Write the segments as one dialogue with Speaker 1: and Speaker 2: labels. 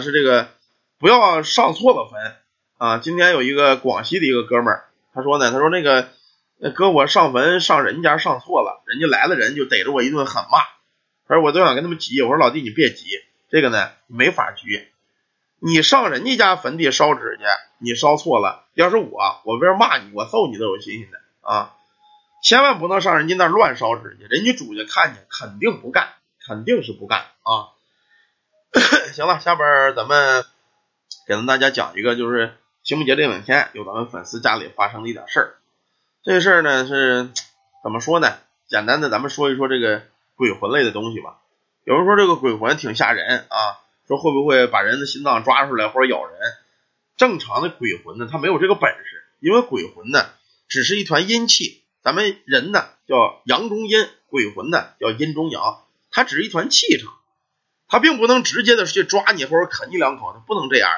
Speaker 1: 是这个不要上错了坟啊。今天有一个广西的一个哥们儿，他说呢，他说那个哥我上坟上人家上错了，人家来了人就逮着我一顿狠骂，他说我都想跟他们急，我说老弟你别急，这个呢没法急。你上人家家坟地烧纸去，你烧错了，要是我，我为骂你，我揍你都有信心的啊！千万不能上人家那乱烧纸去，人家主家看见肯定不干，肯定是不干啊！行了，下边咱们给咱大家讲一个，就是清明节这两天有咱们粉丝家里发生的一点事儿。这事儿呢是怎么说呢？简单的咱们说一说这个鬼魂类的东西吧。有人说这个鬼魂挺吓人啊。说会不会把人的心脏抓出来或者咬人？正常的鬼魂呢，他没有这个本事，因为鬼魂呢只是一团阴气，咱们人呢叫阳中阴，鬼魂呢叫阴中阳，它只是一团气场，他并不能直接的去抓你或者啃你两口，他不能这样。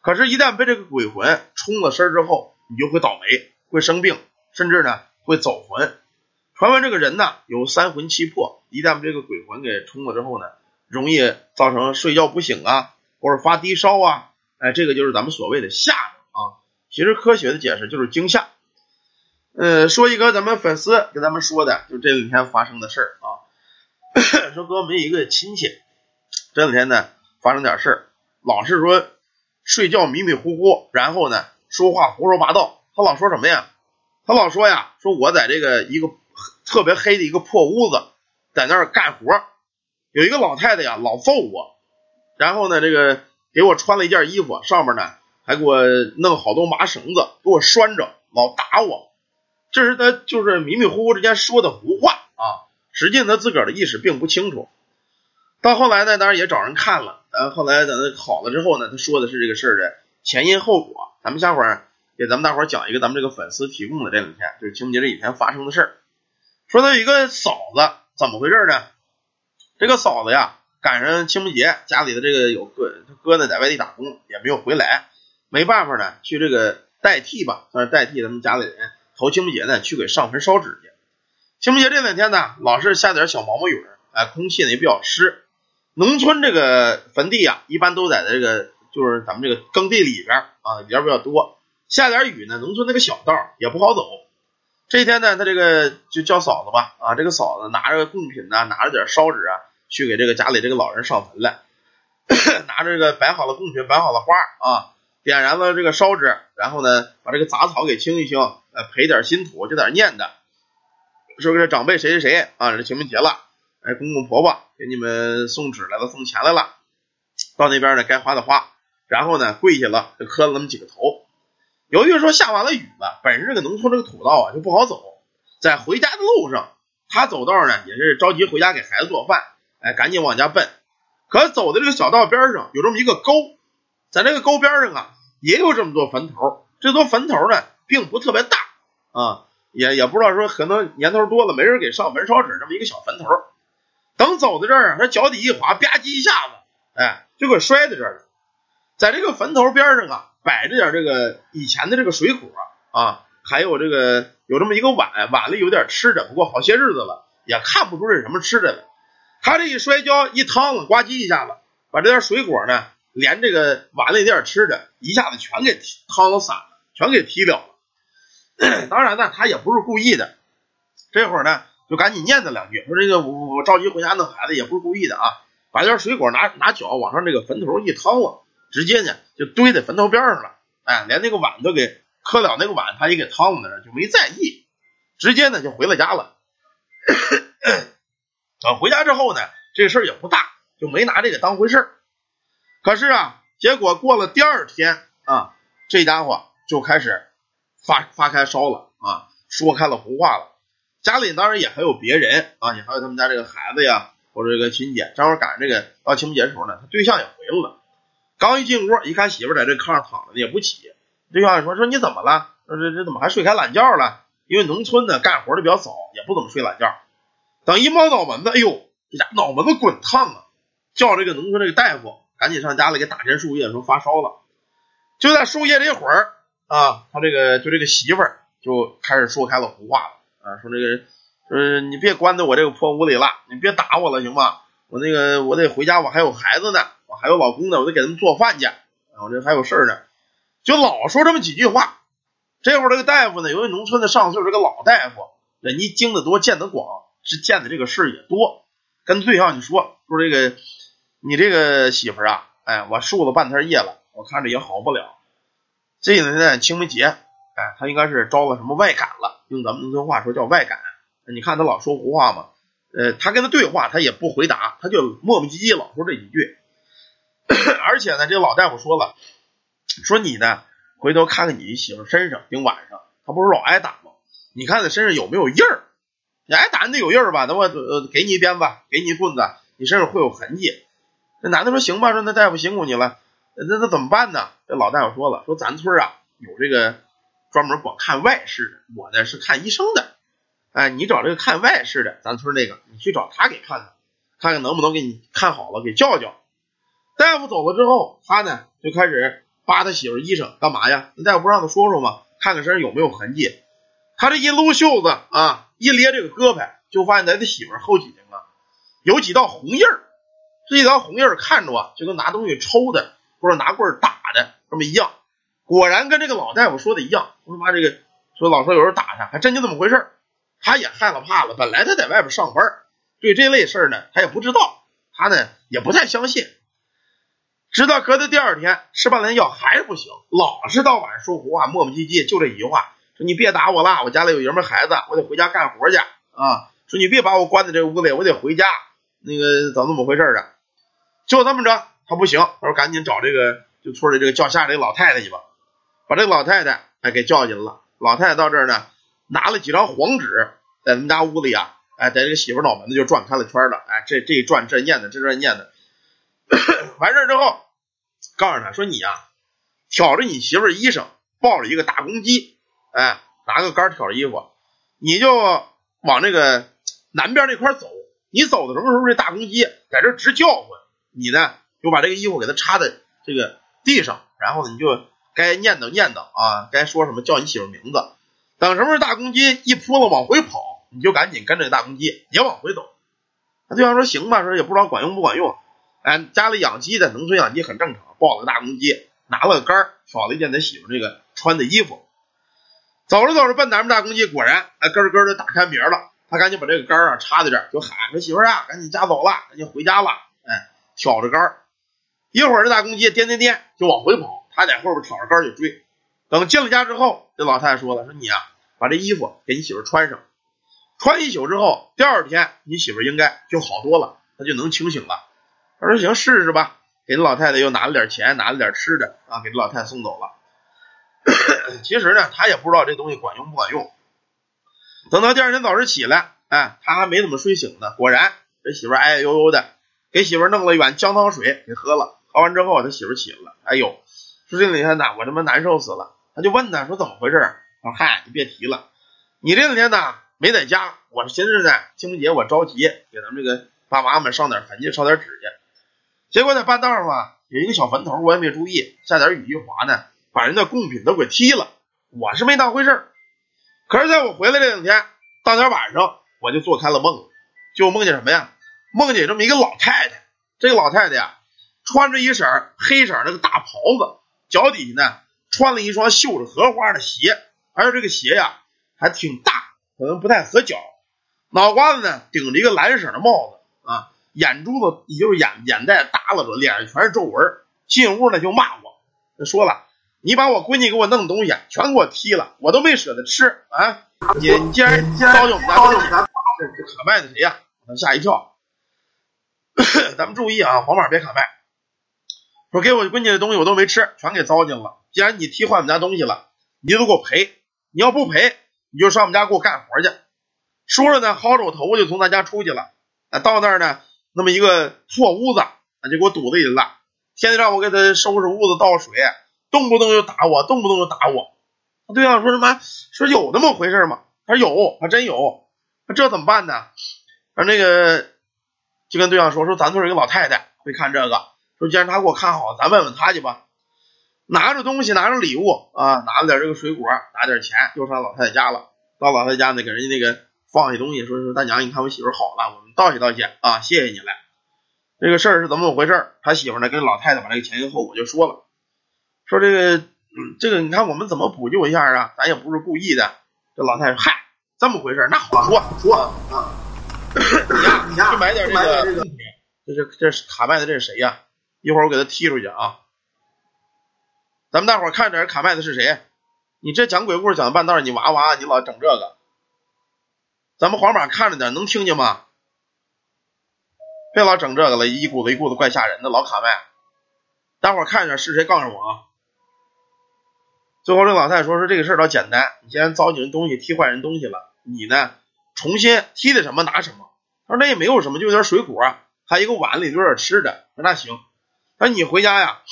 Speaker 1: 可是，一旦被这个鬼魂冲了身之后，你就会倒霉，会生病，甚至呢会走魂。传闻这个人呢有三魂七魄，一旦被这个鬼魂给冲了之后呢。容易造成睡觉不醒啊，或者发低烧啊，哎，这个就是咱们所谓的吓啊。其实科学的解释就是惊吓。呃，说一个咱们粉丝跟咱们说的，就这两天发生的事儿啊。说哥，我们一个亲戚这两天呢发生点事儿，老是说睡觉迷迷糊糊，然后呢说话胡说八道。他老说什么呀？他老说呀，说我在这个一个特别黑的一个破屋子，在那儿干活。有一个老太太呀，老揍我，然后呢，这个给我穿了一件衣服，上面呢还给我弄好多麻绳子，给我拴着，老打我。这是他就是迷迷糊糊之间说的胡话啊，实际他自个儿的意识并不清楚。到后来呢，当然也找人看了，然，后后来等好了之后呢，他说的是这个事儿的前因后果。咱们下会儿给咱们大伙儿讲一个咱们这个粉丝提供的这两天就是清明节这几天发生的事儿。说他有一个嫂子，怎么回事呢？这个嫂子呀，赶上清明节，家里的这个有哥，他哥呢在外地打工，也没有回来，没办法呢，去这个代替吧，算是代替他们家里人头清明节呢，去给上坟烧纸去。清明节这两天呢，老是下点小毛毛雨，哎，空气呢也比较湿。农村这个坟地啊，一般都在这个就是咱们这个耕地里边啊，里边比较多，下点雨呢，农村那个小道也不好走。这一天呢，他这个就叫嫂子吧，啊，这个嫂子拿着贡品呢，拿着点烧纸啊。去给这个家里这个老人上坟来，拿着这个摆好了贡品，摆好了花啊，点燃了这个烧纸，然后呢，把这个杂草给清一清，呃，赔点新土，就在念的，说是长辈谁谁谁啊，这清明节了，哎，公公婆婆给你们送纸来了，送钱来了，到那边呢该花的花，然后呢跪下了，就磕了那么几个头。由于说下完了雨了，本身这个农村这个土道啊就不好走，在回家的路上，他走道呢也是着急回家给孩子做饭。哎，赶紧往家奔。可走的这个小道边上有这么一个沟，在这个沟边上啊，也有这么多坟头。这座坟头呢，并不特别大啊，也也不知道说可能年头多了，没人给上坟烧纸，这么一个小坟头。等走到这儿，他脚底一滑，吧唧一下子，哎，就给摔在这儿了。在这个坟头边上啊，摆着点这个以前的这个水果啊，还有这个有这么一个碗，碗里有点吃的，不过好些日子了，也看不出是什么吃的了。他这一摔跤一趟子，呱唧一下子，把这点水果呢，连这个碗里点吃的，一下子全给趟了散了，全给踢掉了。当然呢，他也不是故意的。这会儿呢，就赶紧念叨两句，说这个我我着急回家弄孩子，也不是故意的啊。把这点水果拿拿脚往上这个坟头一趟了，直接呢就堆在坟头边上了。哎，连那个碗都给磕了，那个碗他也给趟在那儿，就没在意，直接呢就回了家了。等回家之后呢，这事儿也不大，就没拿这个当回事儿。可是啊，结果过了第二天啊，这家伙就开始发发开烧了啊，说开了胡话了。家里当然也还有别人啊，也还有他们家这个孩子呀，或者这个亲戚。正好赶上这个到清明节的时候呢，他对象也回来了。刚一进屋，一看媳妇在这炕上躺着呢，也不起。对象说：“说你怎么了？说这这怎么还睡开懒觉了？因为农村呢，干活的比较早，也不怎么睡懒觉。”等一摸脑门子，哎呦，这家脑门子滚烫啊！叫这个农村这个大夫赶紧上家里给打针输液，说发烧了。就在输液这会儿啊，他这个就这个媳妇儿就开始说开了胡话了说这个说你别关在我这个破屋里了，你别打我了行吗？我那个我得回家，我还有孩子呢我还有老公呢，我得给他们做饭去，我这还有事儿呢，就老说这么几句话。这会儿这个大夫呢，由于农村的上岁数这个老大夫，人家经得多，见得广，是见的这个事儿也多，跟对象你说说这个你这个媳妇啊，哎，我输了半天夜了，我看着也好不了。这两天清明节，哎，他应该是招了什么外感了，用咱们农村话说叫外感。你看他老说胡话嘛，呃，他跟他对话，他也不回答，他就磨磨唧唧老说这几句。而且呢，这老大夫说了，说你呢，回头看看你媳妇身上，顶晚上，他不是老挨打吗？你看他身上有没有印儿？你挨打你得有印儿吧？那我呃给你一鞭子，给你一棍子，你身上会有痕迹。这男的说行吧，说那大夫辛苦你了，那那怎么办呢？这老大夫说了，说咱村啊有这个专门光看外事的，我呢是看医生的。哎，你找这个看外事的，咱村那个，你去找他给看看，看看能不能给你看好了，给叫叫。大夫走了之后，他呢就开始扒他媳妇衣裳，干嘛呀？那大夫不让他说说吗？看看身上有没有痕迹。他这一撸袖子啊，一咧这个胳膊，就发现在他媳妇后脊梁啊有几道红印儿。这一道红印儿看着啊，就跟拿东西抽的，或者拿棍打的这么一样。果然跟这个老大夫说的一样，他妈这个说老说有人打他，还真就这么回事他也害了怕了。本来他在外边上班，对这类事呢，他也不知道，他呢也不太相信。直到隔的第二天吃半天药还是不行，老是到晚上说胡话，磨磨唧唧，就这一句话，说你别打我了，我家里有爷们孩子，我得回家干活去啊。说你别把我关在这屋里，我得回家。那个怎么怎么回事啊？就这么着，他不行，他说赶紧找这个就村里这个叫下这老太太去吧，把这个老太太哎给叫进来了。老太太到这儿呢，拿了几张黄纸，在他们家屋里啊，哎，在这个媳妇脑门子就转开了圈了，哎，这这一转这念的，这转念的。完事之后，告诉他说你啊，挑着你媳妇衣裳，抱着一个大公鸡，哎，拿个杆挑着衣服，你就往那个南边那块走。你走的什么时候，这大公鸡在这直叫唤。你呢，就把这个衣服给它插在这个地上，然后呢，你就该念叨念叨啊，该说什么叫你媳妇名字。等什么时候大公鸡一扑了往回跑，你就赶紧跟着大公鸡也往回走。他对方说行吧，说也不知道管用不管用。哎，家里养鸡的，农村养鸡很正常，抱了个大公鸡，拿了个杆挑了一件他媳妇这个穿的衣服，走着走着奔南边大公鸡，果然哎咯咯的打开鸣了。他赶紧把这个杆啊插在这儿，就喊说媳妇啊，赶紧家走了，赶紧回家了。哎。挑着杆一会儿这大公鸡颠颠颠就往回跑，他在后边挑着杆儿就追。等进了家之后，这老太太说了：“说你啊，把这衣服给你媳妇穿上，穿一宿之后，第二天你媳妇应该就好多了，她就能清醒了。”他说：“行，试试吧。”给这老太太又拿了点钱，拿了点吃的啊，给这老太太送走了。其实呢，他也不知道这东西管用不管用。等到第二天早上起来，哎，他还没怎么睡醒呢，果然这媳妇哎呦呦的。给媳妇弄了一碗姜汤水给喝了，喝完之后他媳妇起来了，哎呦，说这两天呢我他妈难受死了，他就问他说怎么回事？说嗨，你别提了，你这两天呢没在家，我寻思呢清明节我着急给咱们这个爸妈们上点坟去，烧点纸去，结果在半道上啊有一个小坟头，我也没注意，下点雨一滑呢，把人家贡品都给踢了，我是没当回事可是在我回来这两天，当天晚上我就做开了梦，就梦见什么呀？梦见这么一个老太太，这个老太太呀，穿着一身黑色那个大袍子，脚底下呢穿了一双绣着荷花的鞋，而且这个鞋呀还挺大，可能不太合脚。脑瓜子呢顶着一个蓝色的帽子啊，眼珠子也就是眼眼袋耷拉着，脸上全是皱纹。进屋呢就骂我，他说了：“你把我闺女给我弄的东西全给我踢了，我都没舍得吃啊！你你竟然糟践我们家东西，这这可卖的谁呀？”我吓一跳。咱们注意啊，皇马别卡麦。说给我闺女的东西我都没吃，全给糟践了。既然你替换我们家东西了，你就给我赔。你要不赔，你就上我们家给我干活去。说着呢，薅着我头发就从咱家出去了。啊，到那儿呢，那么一个破屋子，就给我堵在里了。天天让我给他收拾屋子、倒水，动不动就打我，动不动就打我。对象说什么？说有那么回事吗？他说有，还真有。那这怎么办呢？说那个。就跟对象说说，咱村有一个老太太会看这个，说既然他给我看好，咱问问他去吧。拿着东西，拿着礼物啊，拿了点这个水果，拿点钱，又上老太太家了。到老太太家呢，给人家那个放下东西，说说大娘，你看我媳妇好了，我们道谢道谢啊，谢谢你了。这个事儿是怎么回事？他媳妇呢跟老太太把这个前因后果就说了，说这个，嗯，这个你看我们怎么补救一下啊？咱也不是故意的。这老太太，嗨，这么回事？那好说
Speaker 2: 说啊，
Speaker 1: 你呀，去买点这个，这是这是卡麦的，这是谁呀？一会儿我给他踢出去啊！咱们大伙儿看着卡麦的是谁？你这讲鬼故事讲半道，你哇哇，你老整这个，咱们黄马看着点，能听见吗？别老整这个了，一股子一股子怪吓人的，老卡麦。大伙儿看着是谁？告诉我啊！最后这老太太说：“说这个事儿倒简单，你既然糟践人东西，踢坏人东西了，你呢重新踢的什么拿什么。”他说：“那也没有什么，就有点水果，还有一个碗里有点吃的。”：“那行。”那：“你回家呀，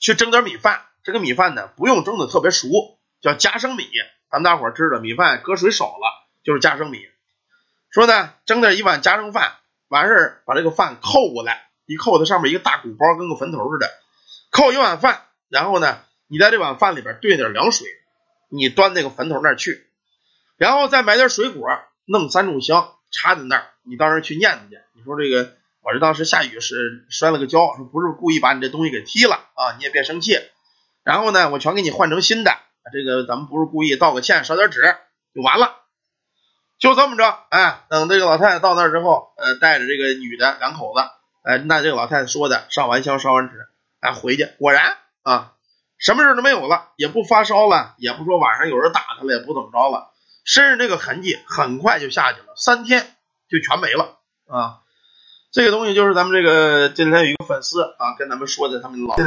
Speaker 1: 去蒸点米饭。这个米饭呢，不用蒸的特别熟，叫夹生米。咱们大伙儿知道，米饭搁水少了就是夹生米。说呢，蒸点一碗夹生饭。”完事儿，把这个饭扣过来，一扣它上面一个大鼓包，跟个坟头似的。扣一碗饭，然后呢，你在这碗饭里边兑点凉水，你端那个坟头那儿去，然后再买点水果，弄三炷香插在那儿，你到那儿去念去。你说这个，我这当时下雨是摔了个跤，说不是故意把你这东西给踢了啊，你也别生气。然后呢，我全给你换成新的，这个咱们不是故意，道个歉，烧点纸就完了。就这么着，哎，等这个老太太到那儿之后，呃，带着这个女的两口子，哎，那这个老太太说的，上完香烧完纸，哎，回去，果然啊，什么事都没有了，也不发烧了，也不说晚上有人打他了，也不怎么着了，身上这个痕迹很快就下去了，三天就全没了啊。这个东西就是咱们这个今天有一个粉丝啊跟咱们说的，他们老。